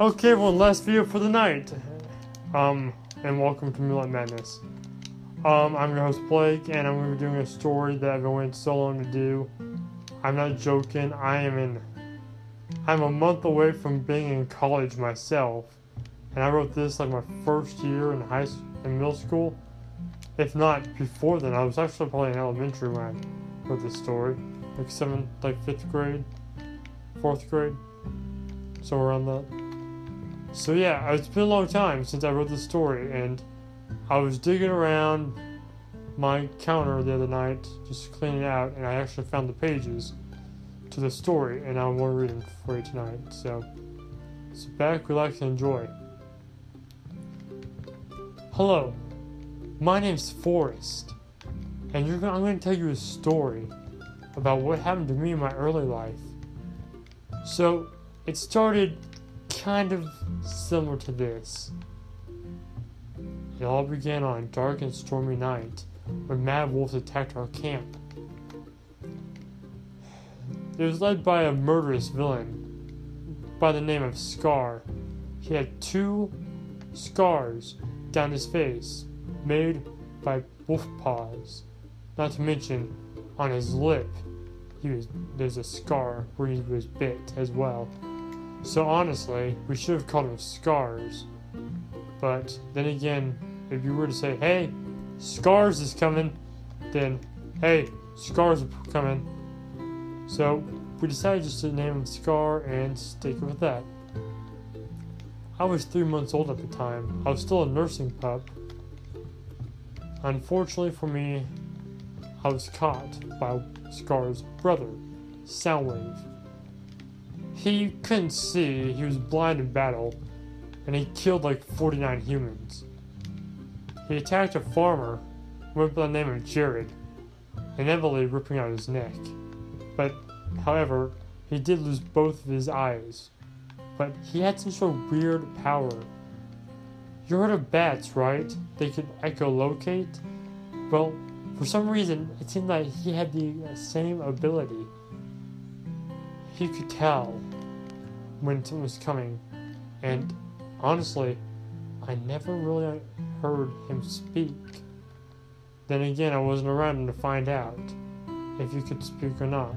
Okay, well, last video for the night. Um, and welcome to Moonlight Madness. Um, I'm your host Blake, and I'm going to be doing a story that I've been waiting so long to do. I'm not joking. I am in. I'm a month away from being in college myself, and I wrote this like my first year in high in middle school. If not before then, I was actually probably in elementary when I wrote this story, like seventh, like fifth grade, fourth grade, somewhere around that. So yeah, it's been a long time since I wrote this story, and I was digging around my counter the other night, just cleaning it out, and I actually found the pages to the story, and I want to read them for you tonight. So sit back, relax, and enjoy. Hello, my name's Forrest, and you're, I'm going to tell you a story about what happened to me in my early life. So it started kind of similar to this. It all began on a dark and stormy night when mad wolves attacked our camp. It was led by a murderous villain by the name of Scar. He had two scars down his face made by wolf paws. Not to mention on his lip, he was there's a scar where he was bit as well. So honestly, we should have called him Scars. But then again, if you were to say, hey, Scars is coming, then hey, Scars are coming. So we decided just to name him Scar and stick with that. I was three months old at the time. I was still a nursing pup. Unfortunately for me, I was caught by Scar's brother, Soundwave. He couldn't see, he was blind in battle, and he killed like 49 humans. He attacked a farmer, went by the name of Jared, inevitably ripping out his neck. But, however, he did lose both of his eyes. But he had some sort of weird power. You heard of bats, right? They could echolocate? Well, for some reason, it seemed like he had the same ability. He could tell when something was coming, and honestly, I never really heard him speak. Then again, I wasn't around to find out if he could speak or not,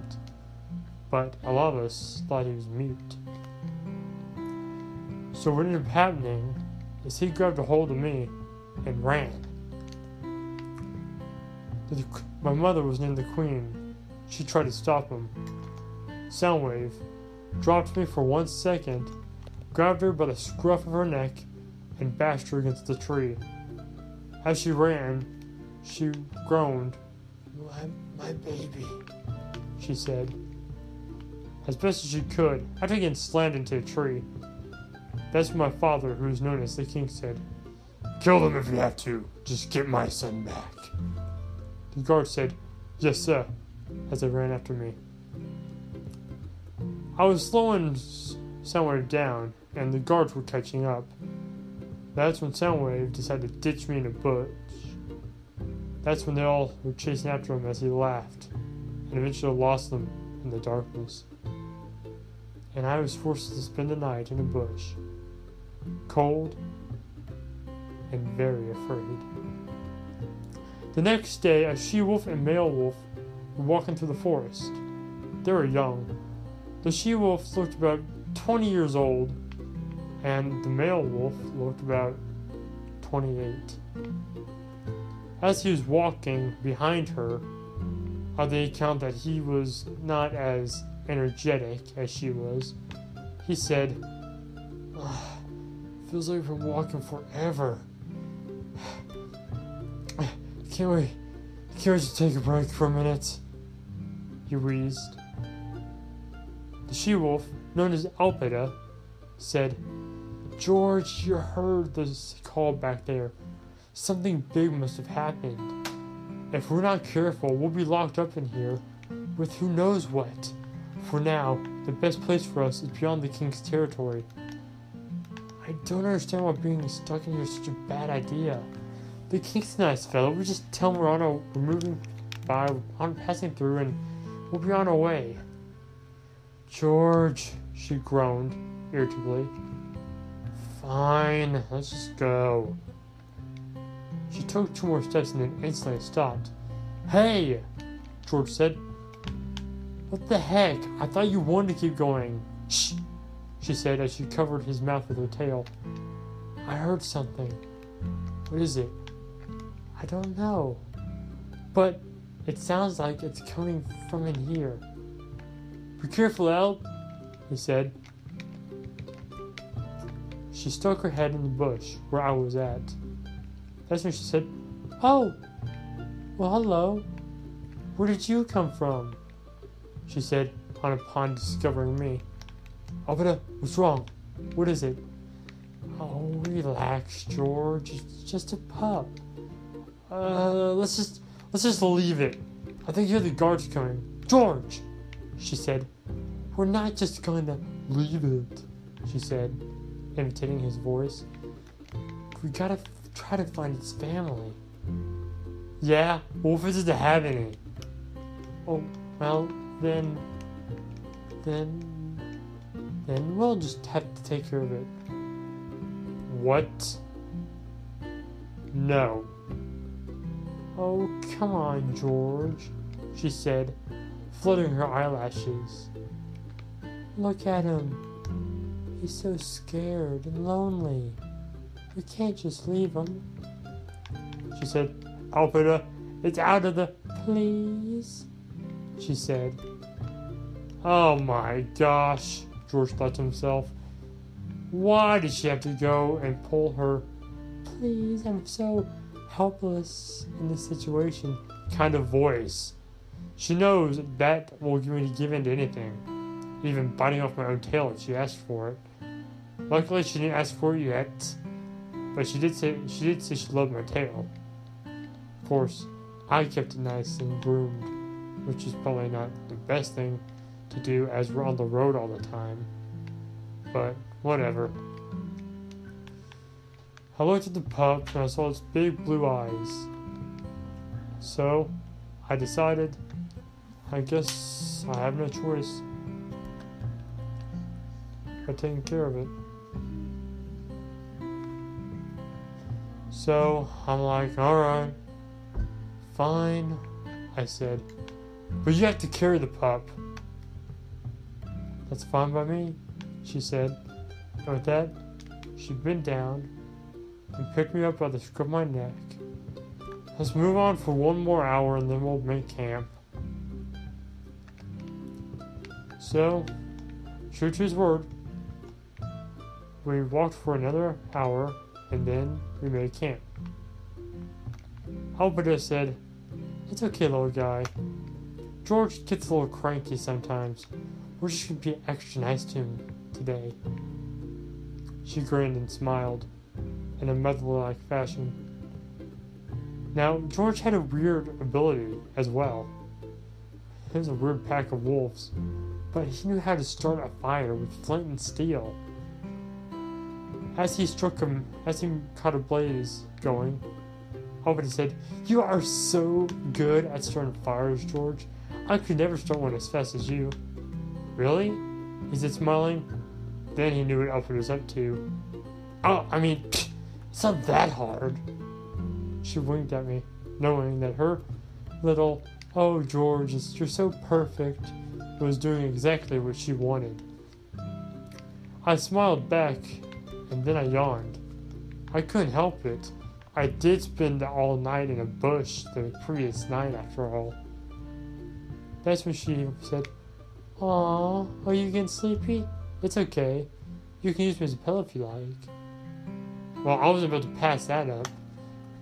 but a lot of us thought he was mute. So what ended up happening is he grabbed a hold of me and ran. My mother was named the Queen. She tried to stop him. Soundwave dropped me for one second, grabbed her by the scruff of her neck, and bashed her against the tree. As she ran, she groaned. My, my baby, she said. As best as she could, after getting slammed into a tree. That's when my father, who is known as the king, said, Kill them if you have to. Just get my son back. The guard said, Yes, sir, as they ran after me. I was slowing Soundwave down, and the guards were catching up. That's when Soundwave decided to ditch me in a bush. That's when they all were chasing after him as he laughed, and eventually lost them in the darkness. And I was forced to spend the night in a bush, cold and very afraid. The next day, a she wolf and male wolf were walking through the forest. They were young. The she wolf looked about 20 years old, and the male wolf looked about 28. As he was walking behind her, on the account that he was not as energetic as she was, he said, "Ah, Feels like we've been walking forever. Can't we, can't we just take a break for a minute? He wheezed. The she wolf, known as Alpida, said, George, you heard this call back there. Something big must have happened. If we're not careful, we'll be locked up in here with who knows what. For now, the best place for us is beyond the king's territory. I don't understand why being stuck in here is such a bad idea. The king's a nice fellow. We just tell him we're on our we're moving by, on passing through, and we'll be on our way. George, she groaned irritably. Fine, let's just go. She took two more steps and then instantly stopped. Hey! George said. What the heck? I thought you wanted to keep going. Shh! She said as she covered his mouth with her tail. I heard something. What is it? I don't know. But it sounds like it's coming from in here. Be careful, Al, he said. She stuck her head in the bush where I was at. That's when she said, Oh, well, hello. Where did you come from? She said, on upon discovering me. Alberta, what's wrong? What is it? Oh, relax, George. It's just a pup. Uh, let's just let's just leave it. I think you're the guards coming. George, she said. We're not just to leave it, she said, imitating his voice. We gotta f- try to find its family. Yeah, Wolf isn't having it. Oh, well, then, then, then we'll just have to take care of it. What? No. Oh, come on, George, she said, fluttering her eyelashes. Look at him. He's so scared and lonely. We can't just leave him. She said, Alpida, it's out of the. Please? She said. Oh my gosh, George thought to himself. Why did she have to go and pull her, please, I'm so helpless in this situation kind of voice? She knows that will to give in to anything, even biting off my own tail if she asked for it. Luckily, she didn't ask for it yet, but she did say she did say she loved my tail. Of course, I kept it nice and groomed, which is probably not the best thing to do as we're on the road all the time. But whatever. I looked at the pup and I saw its big blue eyes. So, I decided, I guess I have no choice but taking care of it. So, I'm like, alright, fine, I said, but you have to carry the pup. That's fine by me, she said. And with that, she bent down and picked me up by the scruff of my neck. Let's move on for one more hour and then we'll make camp. So, true to his word, we walked for another hour and then we made camp. Alberta said, It's okay, little guy. George gets a little cranky sometimes. We're just gonna be extra nice to him today. She grinned and smiled in a motherly like fashion. Now, George had a weird ability as well. He was a weird pack of wolves, but he knew how to start a fire with flint and steel. As he struck him, as he caught a blaze going, Albany said, You are so good at starting fires, George. I could never start one as fast as you. Really? He said, smiling. Then he knew what Alfred was up to. Oh, I mean, it's not that hard. She winked at me, knowing that her little, oh, George, you're so perfect, was doing exactly what she wanted. I smiled back, and then I yawned. I couldn't help it. I did spend all night in a bush the previous night, after all. That's when she said, Aw, are you getting sleepy? It's okay. You can use me as a pillow if you like. Well, I was about to pass that up.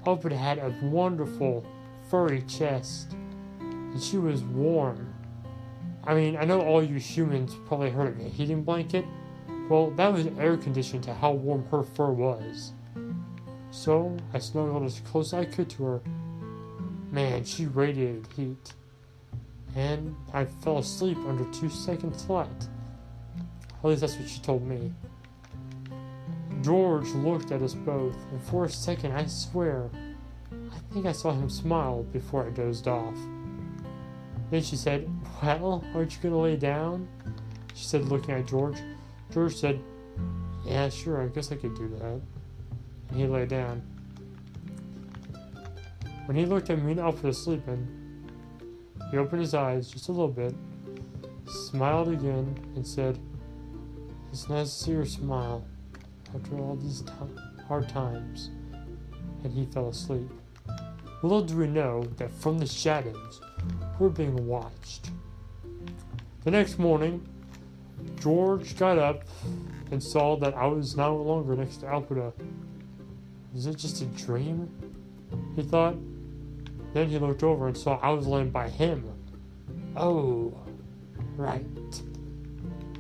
Oprah had a wonderful, furry chest, and she was warm. I mean, I know all you humans probably heard of a heating blanket. Well, that was air conditioned to how warm her fur was. So I snuggled as close as I could to her. Man, she radiated heat. And I fell asleep under two seconds flat. At least that's what she told me. George looked at us both, and for a second, I swear, I think I saw him smile before I dozed off. Then she said, Well, aren't you going to lay down? She said, looking at George. George said, Yeah, sure, I guess I could do that. And he lay down. When he looked at me and Alfred sleeping, he opened his eyes just a little bit, smiled again, and said, It's nice to see your smile after all these t- hard times. And he fell asleep. Little do we know that from the shadows, we're being watched. The next morning, George got up and saw that I was no longer next to Alberta. Is it just a dream? He thought. Then he looked over and saw I was laying by him. Oh, right,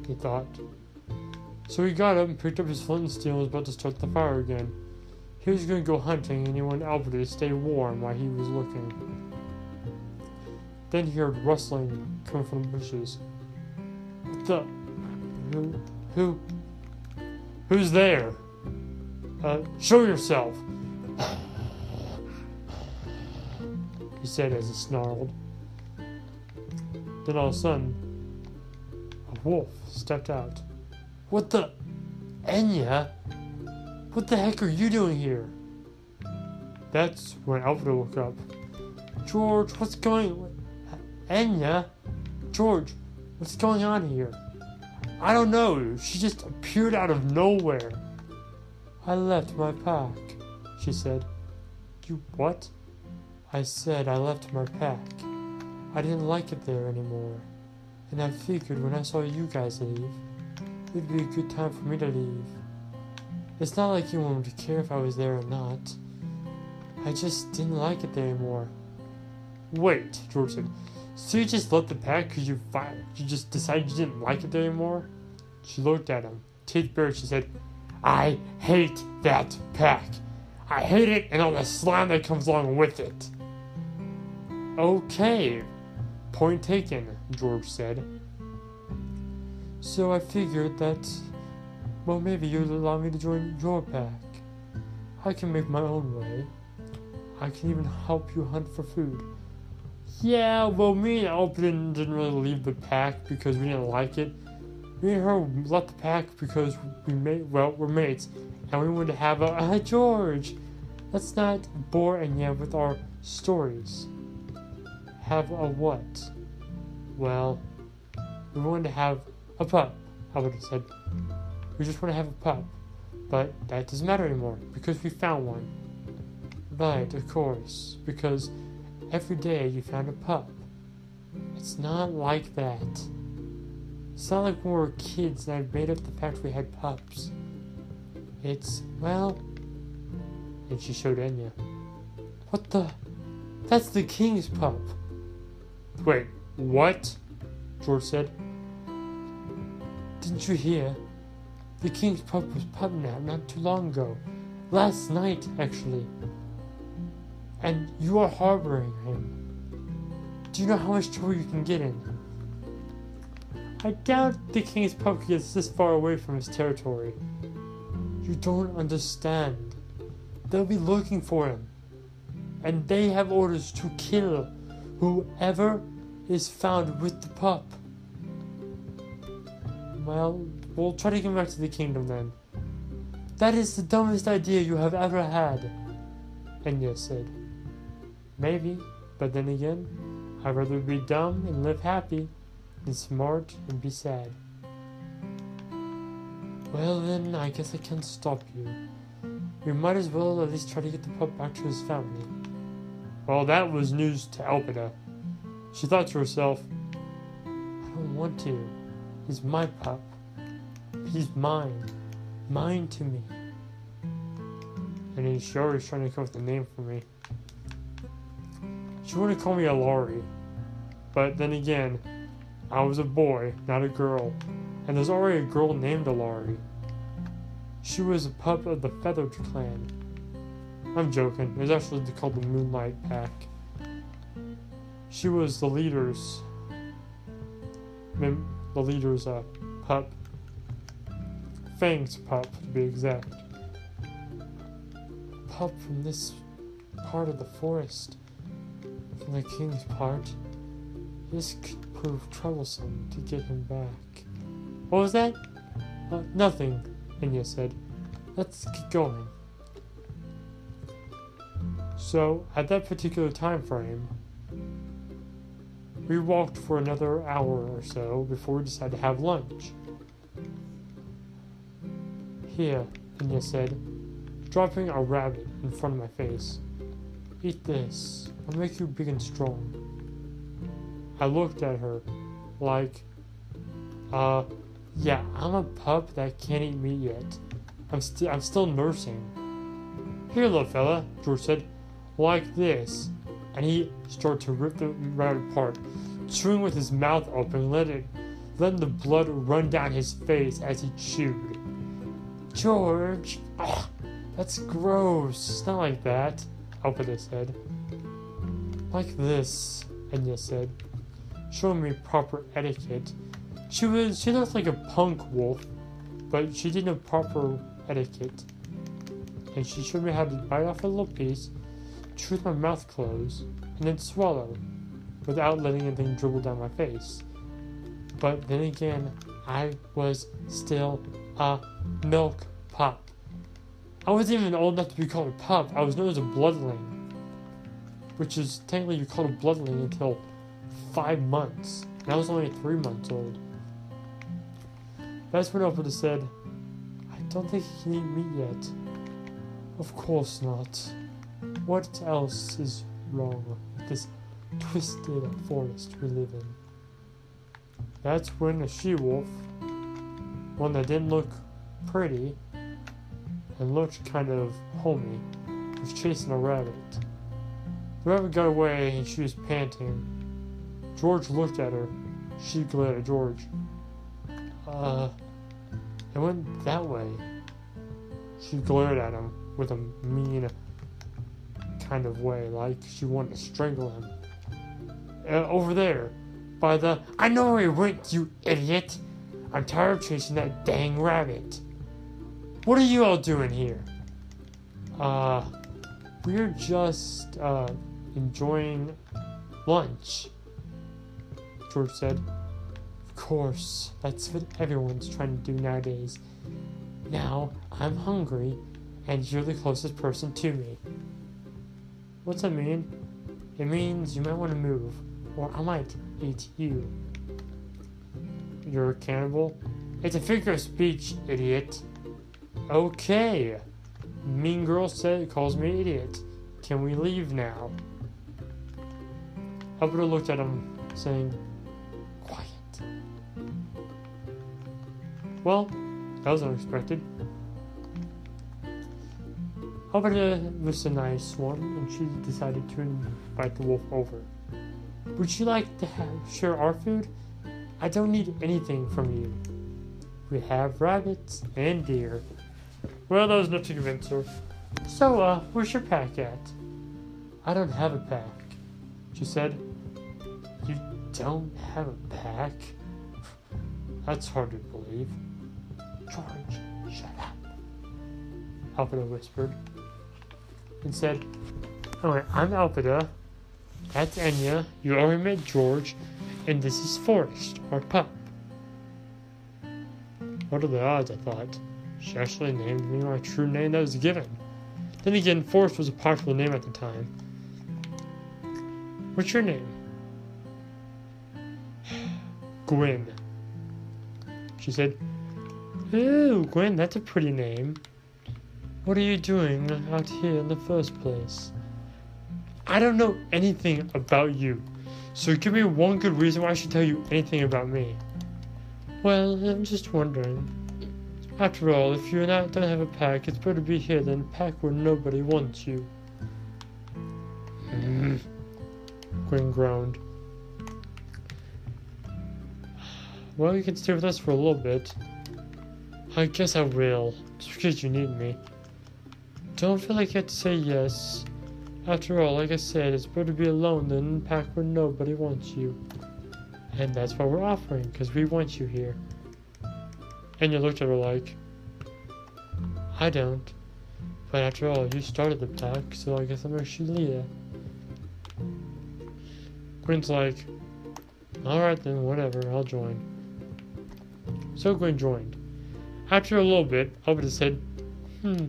he thought. So he got up and picked up his flint and steel and was about to start the fire again. He was going to go hunting and he wanted Alberta to stay warm while he was looking. Then he heard rustling coming from the bushes. What the? Who? Who? Who's there? Uh, show yourself! he said as he snarled. Then all of a sudden, a wolf stepped out. What the? Enya? What the heck are you doing here? That's when Alfred woke up. George, what's going on? Enya? George, what's going on here? I don't know. She just appeared out of nowhere. I left my pack, she said. You what? I said I left my pack. I didn't like it there anymore. And I figured when I saw you guys leave, it'd be a good time for me to leave. It's not like you wanted to care if I was there or not. I just didn't like it there anymore. Wait, George said. So you just left the pack because you fi- you just decided you didn't like it anymore? She looked at him, teeth bared. She said, "I hate that pack. I hate it and all the slime that comes along with it." Okay, point taken. George said. So I figured that, well, maybe you'd allow me to join your pack. I can make my own way. I can even help you hunt for food. Yeah, well, me and Alpin didn't really leave the pack because we didn't like it. Me and her left the pack because we made, well, we're mates, and we wanted to have a, George, let's not bore Enya with our stories. Have a what? Well, we wanted to have a pup, I would have said. We just want to have a pup. But that doesn't matter anymore because we found one. Right, of course, because every day you found a pup. It's not like that. It's not like when we were kids and I made up the fact we had pups. It's, well. And she showed Enya. What the? That's the king's pup. Wait, what? George said. Didn't you hear? The king's pup was pupnapped out not too long ago. Last night, actually. And you are harboring him. Do you know how much trouble you can get in? I doubt the king's pup gets this far away from his territory. You don't understand. They'll be looking for him. And they have orders to kill whoever is found with the pup. Well, we'll try to get back to the kingdom then. That is the dumbest idea you have ever had, Enya said. Maybe, but then again, I'd rather be dumb and live happy than smart and be sad. Well, then, I guess I can't stop you. We might as well at least try to get the pup back to his family. Well, that was news to Elpida. She thought to herself, I don't want to. He's my pup. He's mine. Mine to me. And then she always trying to come up with a name for me. She wanted to call me Alari. But then again, I was a boy, not a girl. And there's already a girl named Alari. She was a pup of the Feathered clan. I'm joking. It was actually called the Moonlight Pack. She was the leader's, the leader's uh, pup. Fang's pup, to be exact. Pup from this part of the forest, from the king's part. This could prove troublesome to get him back. What was that? Uh, nothing. Enya said. Let's keep going. So, at that particular time frame, we walked for another hour or so before we decided to have lunch. Here, Enya said, dropping a rabbit in front of my face. Eat this. I'll make you big and strong. I looked at her like, uh, yeah, I'm a pup that can't eat meat yet. I'm still I'm still nursing. Here, little fella, George said, like this. And he started to rip the rabbit apart, chewing with his mouth open, let it letting the blood run down his face as he chewed. George, ugh, that's gross. It's not like that, Alpida said. Like this, Enya said, showing me proper etiquette. She was she looked like a punk wolf, but she didn't have proper etiquette. And she showed me how to bite off a little piece, chew my mouth closed, and then swallow, without letting anything dribble down my face. But then again, I was still a milk pup. I wasn't even old enough to be called a pup. I was known as a bloodling, which is technically you're called a bloodling until five months. And I was only three months old. That's when Opera said, I don't think he can eat meat yet. Of course not. What else is wrong with this twisted forest we live in? That's when a she wolf, one that didn't look pretty and looked kind of homey, was chasing a rabbit. The rabbit got away and she was panting. George looked at her. She glared at George. Uh, it went that way. She glared at him with a mean kind of way, like she wanted to strangle him. Uh, over there, by the. I know where it went, you idiot! I'm tired of chasing that dang rabbit. What are you all doing here? Uh, we're just, uh, enjoying lunch, George said. Of course, that's what everyone's trying to do nowadays. Now, I'm hungry, and you're the closest person to me. What's that mean? It means you might want to move, or I might eat you. You're a cannibal? It's a figure of speech, idiot. Okay. Mean girl said calls me idiot. Can we leave now? Alberto looked at him, saying, Quiet. Well, that was unexpected. Alberta uh, was a nice one, and she decided to invite the wolf over. Would you like to have, share our food? I don't need anything from you. We have rabbits and deer. Well, that was enough to convince her. So, uh, where's your pack at? I don't have a pack, she said. You don't have a pack? That's hard to believe. George, shut up. Alpida whispered and said, Alright, I'm Alpida. That's Enya. You already met George. And this is Forrest, our pup. What are the odds, I thought. She actually named me my true name that was given. Then again, Forrest was a popular name at the time. What's your name? Gwen. She said, Ooh, Gwen, that's a pretty name. What are you doing out here in the first place? I don't know anything about you, so give me one good reason why I should tell you anything about me. Well, I'm just wondering. After all, if you don't have a pack, it's better to be here than pack where nobody wants you. Mm. Gwen groaned. Well, you can stay with us for a little bit. I guess I will, just because you need me. Don't feel like you have to say yes. After all, like I said, it's better to be alone than in a pack where nobody wants you. And that's what we're offering, because we want you here. And you looked at her like, I don't. But after all, you started the pack, so I guess I'm actually leader. Gwen's like, alright then, whatever, I'll join. So Gwen joined. After a little bit, Alberta said, Hmm,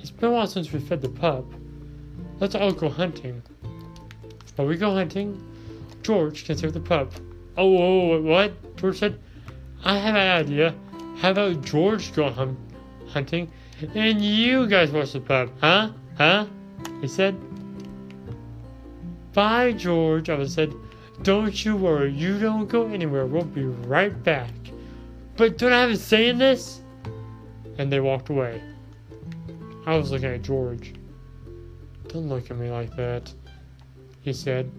it's been a while since we fed the pup. Let's all go hunting. While we go hunting, George can save the pup. Oh, oh, what? George said, I have an idea. How about George go hum- hunting and you guys watch the pub, huh? Huh? He said. Bye, George. I said, Don't you worry. You don't go anywhere. We'll be right back. But don't I have a say in this? And they walked away. I was looking at George. Don't look at me like that, he said.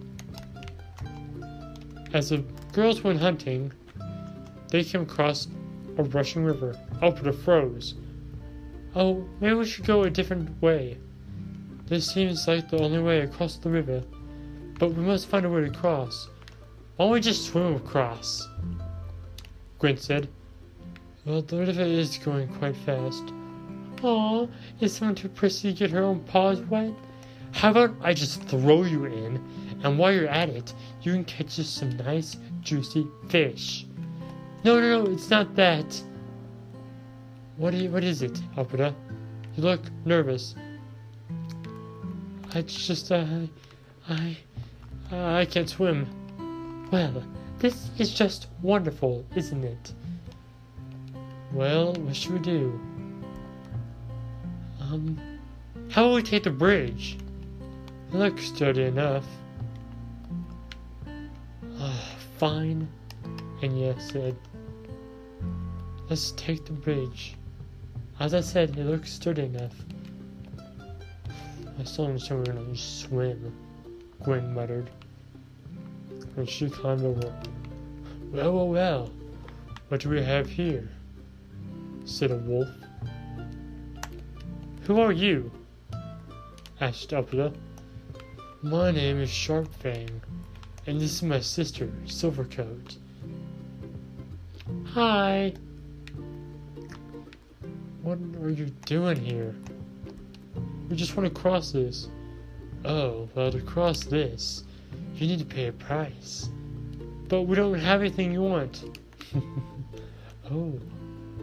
As the girls went hunting, they came across a rushing river. Oh, Alberta froze. Oh, maybe we should go a different way. This seems like the only way across the river, but we must find a way to cross. Why don't we just swim across? Gwen said. Well, the river is going quite fast. Aw, is someone too prissy to get her own paws wet? How about I just throw you in, and while you're at it, you can catch us some nice, juicy fish. No, no, no, it's not that. What, you, what is it, Alberta? You look nervous. I just, uh, I, uh, I can't swim. Well, this is just wonderful, isn't it? Well, what should we do? Um, how will we take the bridge? It looks sturdy enough. Uh, fine. And yes, said, let's take the bridge. As I said, it looks sturdy enough. I still understand we're gonna just swim, Gwen muttered. And she climbed over. Well, well, well, what do we have here? said a wolf. Who are you? asked Alberta. My name is Sharpfang, and this is my sister, Silvercoat. Hi, what are you doing here? We just want to cross this. Oh, well, to cross this, you need to pay a price. But we don't have anything you want. oh,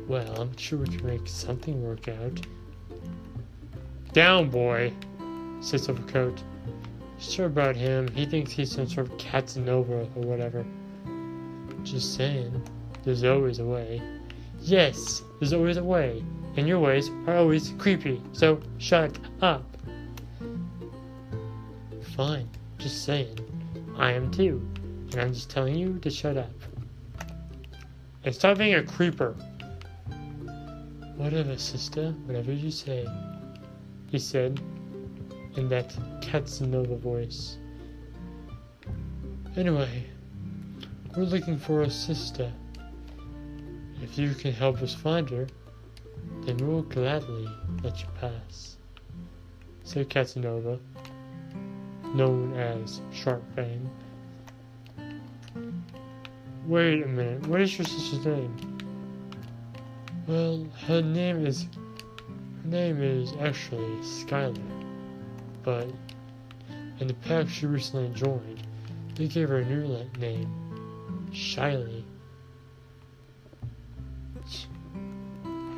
well, I'm sure we can make something work out. Down, boy, said Silvercoat. Sure about him, he thinks he's some sort of Casanova or whatever. Just saying, there's always a way. Yes, there's always a way and your ways are always creepy, so shut up. Fine, just saying. I am too, and I'm just telling you to shut up. And stop being a creeper. Whatever, sister, whatever you say, he said in that Casanova voice. Anyway, we're looking for a sister. If you can help us find her, then we will gladly let you pass, said Casanova, known as Sharpfang. Wait a minute, what is your sister's name? Well, her name is her name is actually Skylar, but in the pack she recently joined, they gave her a new name, Shyly.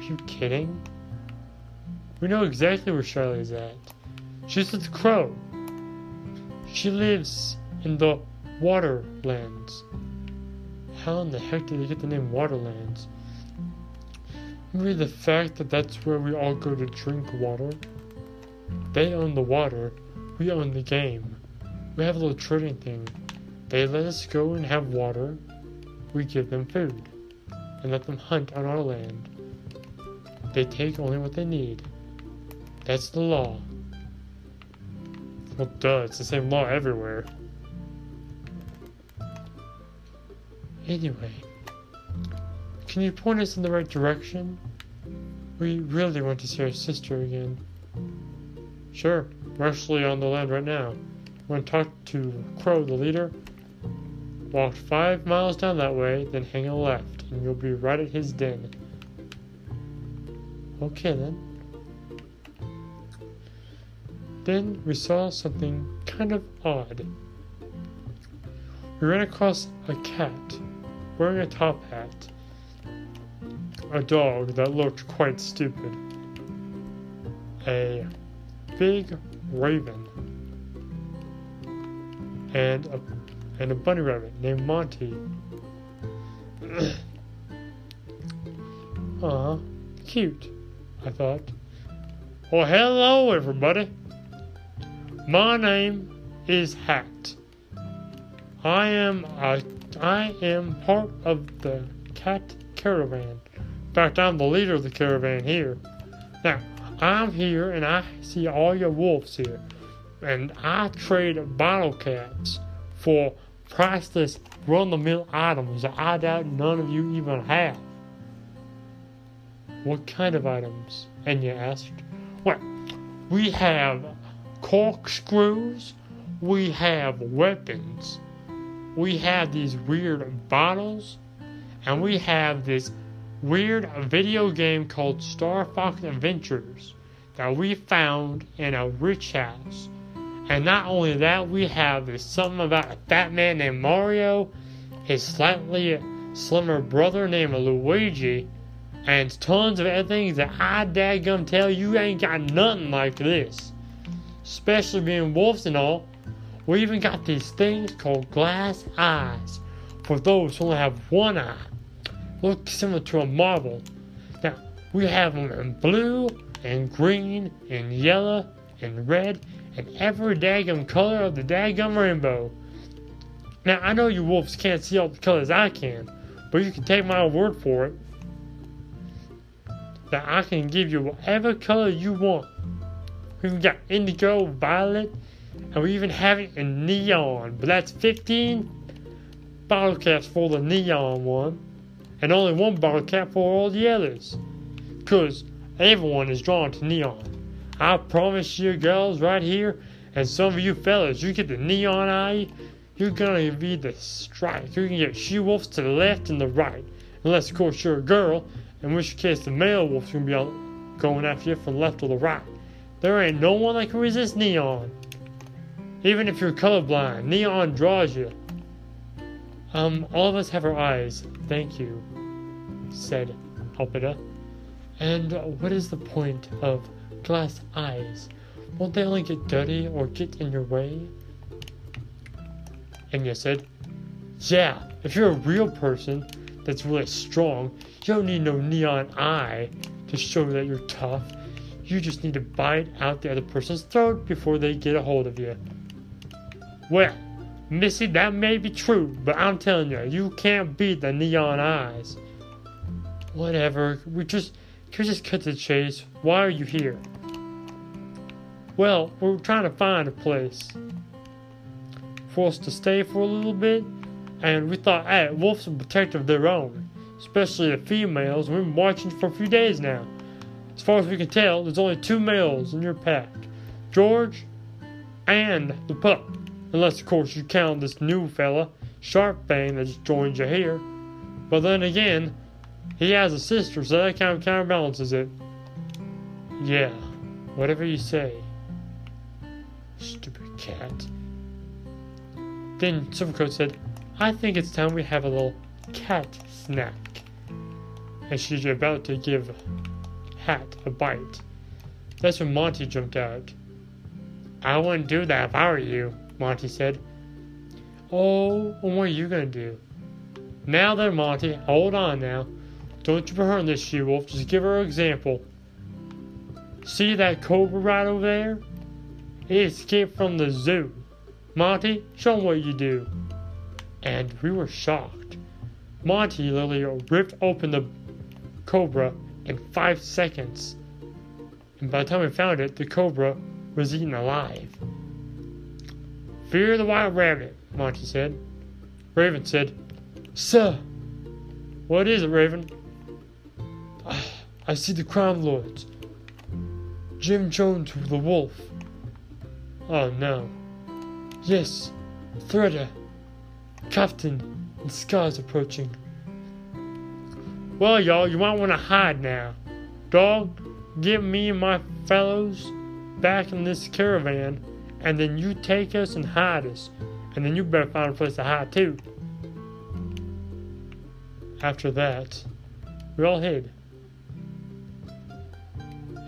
You kidding? We know exactly where Charlotte is at. She's with Crow. She lives in the Waterlands. How in the heck did they get the name Waterlands? Maybe the fact that that's where we all go to drink water. They own the water, we own the game. We have a little trading thing. They let us go and have water, we give them food, and let them hunt on our land. They take only what they need. That's the law. Well, duh, it's the same law everywhere. Anyway, can you point us in the right direction? We really want to see our sister again. Sure, we're actually on the land right now. We're to talk to Crow, the leader. Walk five miles down that way, then hang a left, and you'll be right at his den. Okay then. Then we saw something kind of odd. We ran across a cat wearing a top hat. a dog that looked quite stupid. A big raven and a, and a bunny rabbit named Monty. Aw, cute, I thought. Well, hello, everybody. My name is Hat. I am a, I am part of the cat caravan. In fact, I'm the leader of the caravan here. Now, I'm here and I see all your wolves here. And I trade bottle caps for priceless run the mill items that I doubt none of you even have. What kind of items? Enya asked. Well, we have corkscrews, we have weapons, we have these weird bottles, and we have this weird video game called Star Fox Adventures that we found in a rich house. And not only that, we have this something about a fat man named Mario, his slightly slimmer brother named Luigi, and tons of other things that I dadgum tell you ain't got nothing like this. Especially being wolves and all. We even got these things called glass eyes for those who only have one eye. Look similar to a marble. Now, we have them in blue and green and yellow and red and every daggum color of the daggum rainbow. Now, I know you wolves can't see all the colors I can, but you can take my word for it that I can give you whatever color you want. We've got indigo, violet, and we even have it in neon. But that's 15 bottle caps for the neon one, and only one bottle cap for all the others. Because everyone is drawn to neon. I promise you, girls, right here, and some of you fellas, you get the neon eye, you're gonna be the strike. You can get she wolves to the left and the right. Unless, of course, you're a girl in which case the male wolf's gonna be out going after you from left or the right. There ain't no one that can resist neon. Even if you're colorblind, neon draws you. Um, all of us have our eyes. Thank you, said Alpida. And what is the point of glass eyes? Won't they only get dirty or get in your way? Enya said, Yeah, if you're a real person that's really strong, you don't need no neon eye to show that you're tough. You just need to bite out the other person's throat before they get a hold of you. Well, Missy, that may be true, but I'm telling you, you can't beat the neon eyes. Whatever, we just can we just cut to the chase. Why are you here? Well, we're trying to find a place for us to stay for a little bit, and we thought, hey, wolves are protective of their own especially the females. We've been watching for a few days now. As far as we can tell, there's only two males in your pack George and the pup. Unless, of course, you count this new fella, Sharpfang, that just joined you here. But then again, he has a sister, so that kind of counterbalances it. Yeah, whatever you say. Stupid cat. Then Silvercoat said, I think it's time we have a little cat snack and she's about to give Hat a bite. That's when Monty jumped out. I wouldn't do that if I were you, Monty said. Oh, what are you gonna do? Now then, Monty, hold on now. Don't you hurt this she wolf, just give her an example. See that cobra right over there? It escaped from the zoo. Monty, show him what you do. And we were shocked. Monty literally ripped open the cobra in five seconds. And by the time we found it, the cobra was eaten alive. Fear the wild rabbit, Monty said. Raven said, Sir, what is it, Raven? Ah, I see the Crime Lords. Jim Jones the wolf. Oh no. Yes, Threader, Captain, and Scar's approaching. Well, y'all, you might want to hide now. Dog, get me and my fellows back in this caravan, and then you take us and hide us. And then you better find a place to hide too. After that, we all hid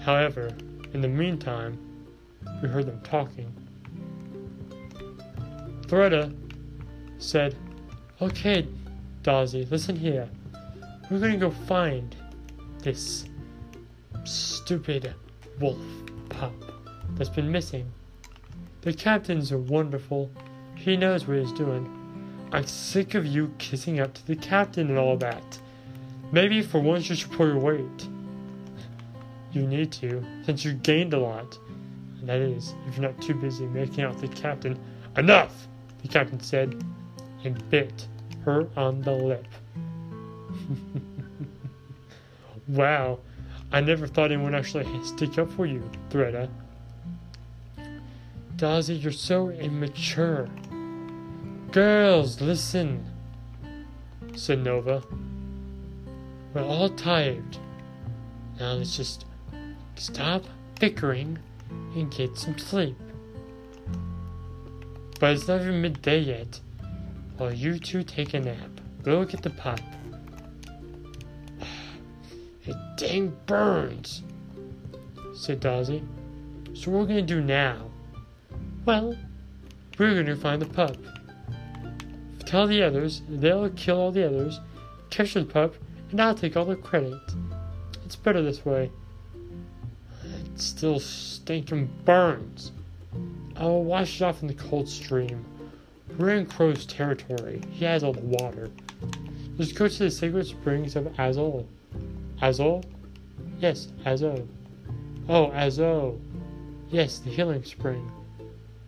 However, in the meantime, we heard them talking. Thoretta said, Okay, Dawsey, listen here. We're gonna go find this stupid wolf pup that's been missing. The captain's wonderful. He knows what he's doing. I'm sick of you kissing up to the captain and all that. Maybe for once you should pull your weight. You need to, since you gained a lot. And that is, if you're not too busy making out with the captain. Enough! The captain said, and bit her on the lip. wow, I never thought anyone actually stick up for you, Thoretta. Dazzy, you're so immature. Girls, listen, said Nova. We're all tired. Now let's just stop bickering and get some sleep. But it's not even midday yet. While you two take a nap, go get the pup. It dang burns, said Dawsey. So what we're gonna do now? Well, we're gonna find the pup. Tell the others, they'll kill all the others, catch the pup, and I'll take all the credit. It's better this way. It still stinking burns. I'll wash it off in the cold stream. We're in Crow's territory. He has all the water. Let's go to the sacred springs of Azul. Azul? Yes, Azul. Oh, Azul. Yes, the healing spring.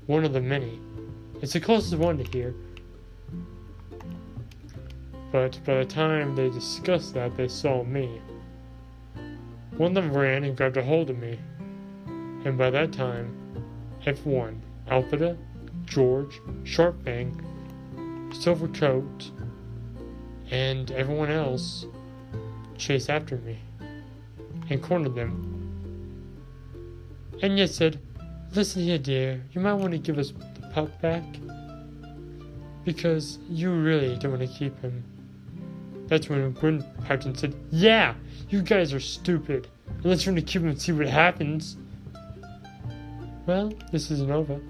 One of the many. It's the closest one to here. But by the time they discussed that, they saw me. One of them ran and grabbed a hold of me. And by that time, F1, Alphida, George, Sharpfang, Silvercoat, and everyone else chased after me and cornered them. And yet said, Listen here, dear, you might want to give us the pup back because you really don't want to keep him. That's when Gwen Patton said, Yeah, you guys are stupid. Let's try to keep him and see what happens. Well, this isn't over.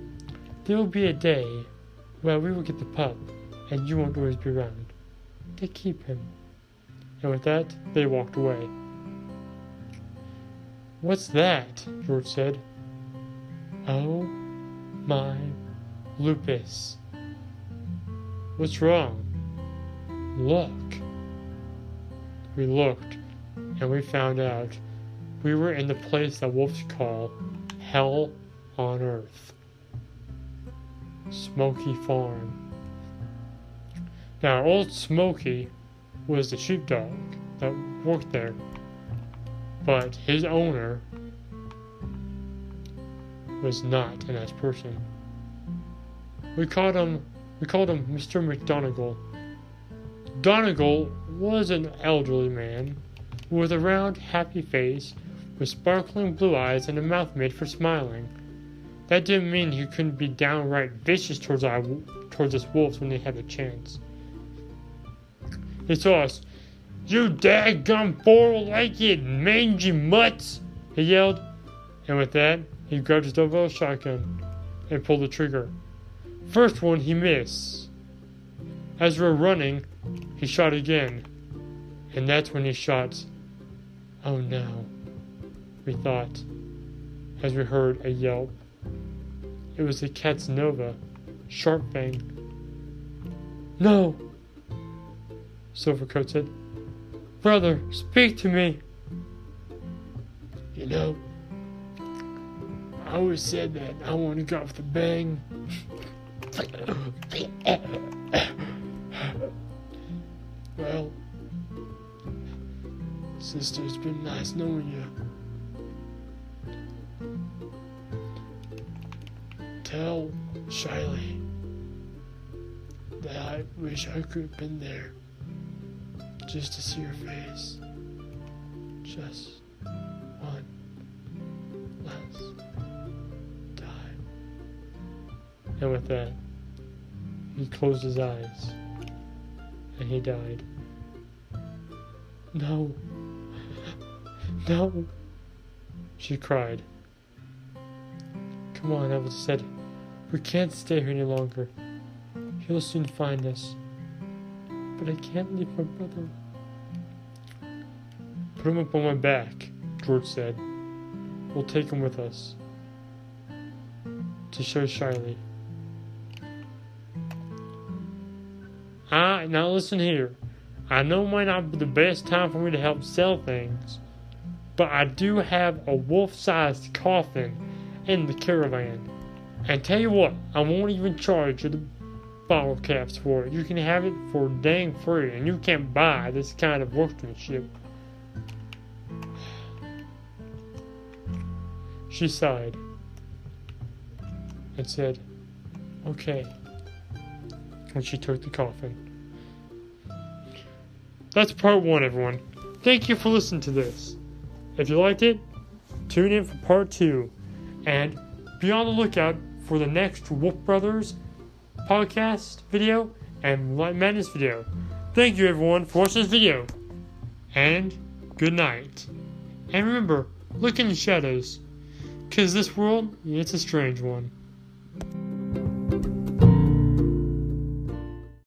There will be a day where we will get the pup, and you won't always be around to keep him. And with that, they walked away. What's that? George said. Oh my lupus. What's wrong? Look. We looked, and we found out we were in the place that wolves call Hell on Earth. Smoky Farm. Now, old Smoky was the sheepdog that worked there, but his owner was not a nice person. We called him we called him Mr. McDonagall Donegal was an elderly man with a round, happy face, with sparkling blue eyes and a mouth made for smiling. That didn't mean he couldn't be downright vicious towards our, towards us wolves when they had a chance. He saw us. You daggum four-legged mangy mutts! He yelled, and with that, he grabbed his double shotgun and pulled the trigger. First one he missed. As we were running, he shot again, and that's when he shot. Oh no, we thought, as we heard a yelp. It was the cat's Nova, Sharpfang. No! Silvercoat said. Brother, speak to me! You know, I always said that I want to go off the bang. Well, sister, it's been nice knowing you. Tell Shiley that I wish I could have been there just to see her face. Just one last time. And with that, he closed his eyes and he died. No. No. she cried. Come on, Elvis said. We can't stay here any longer. He'll soon find us. But I can't leave my brother. Put him up on my back, George said. We'll take him with us. To show Shiley. Ah, now listen here. I know it might not be the best time for me to help sell things, but I do have a wolf sized coffin in the caravan. And tell you what, I won't even charge you the bottle caps for it. You can have it for dang free, and you can't buy this kind of workmanship. She sighed and said, Okay. And she took the coffin. That's part one, everyone. Thank you for listening to this. If you liked it, tune in for part two. And be on the lookout for the next Wolf Brothers podcast video and Light Madness video. Thank you, everyone, for watching this video. And good night. And remember, look in the shadows. Because this world, it's a strange one.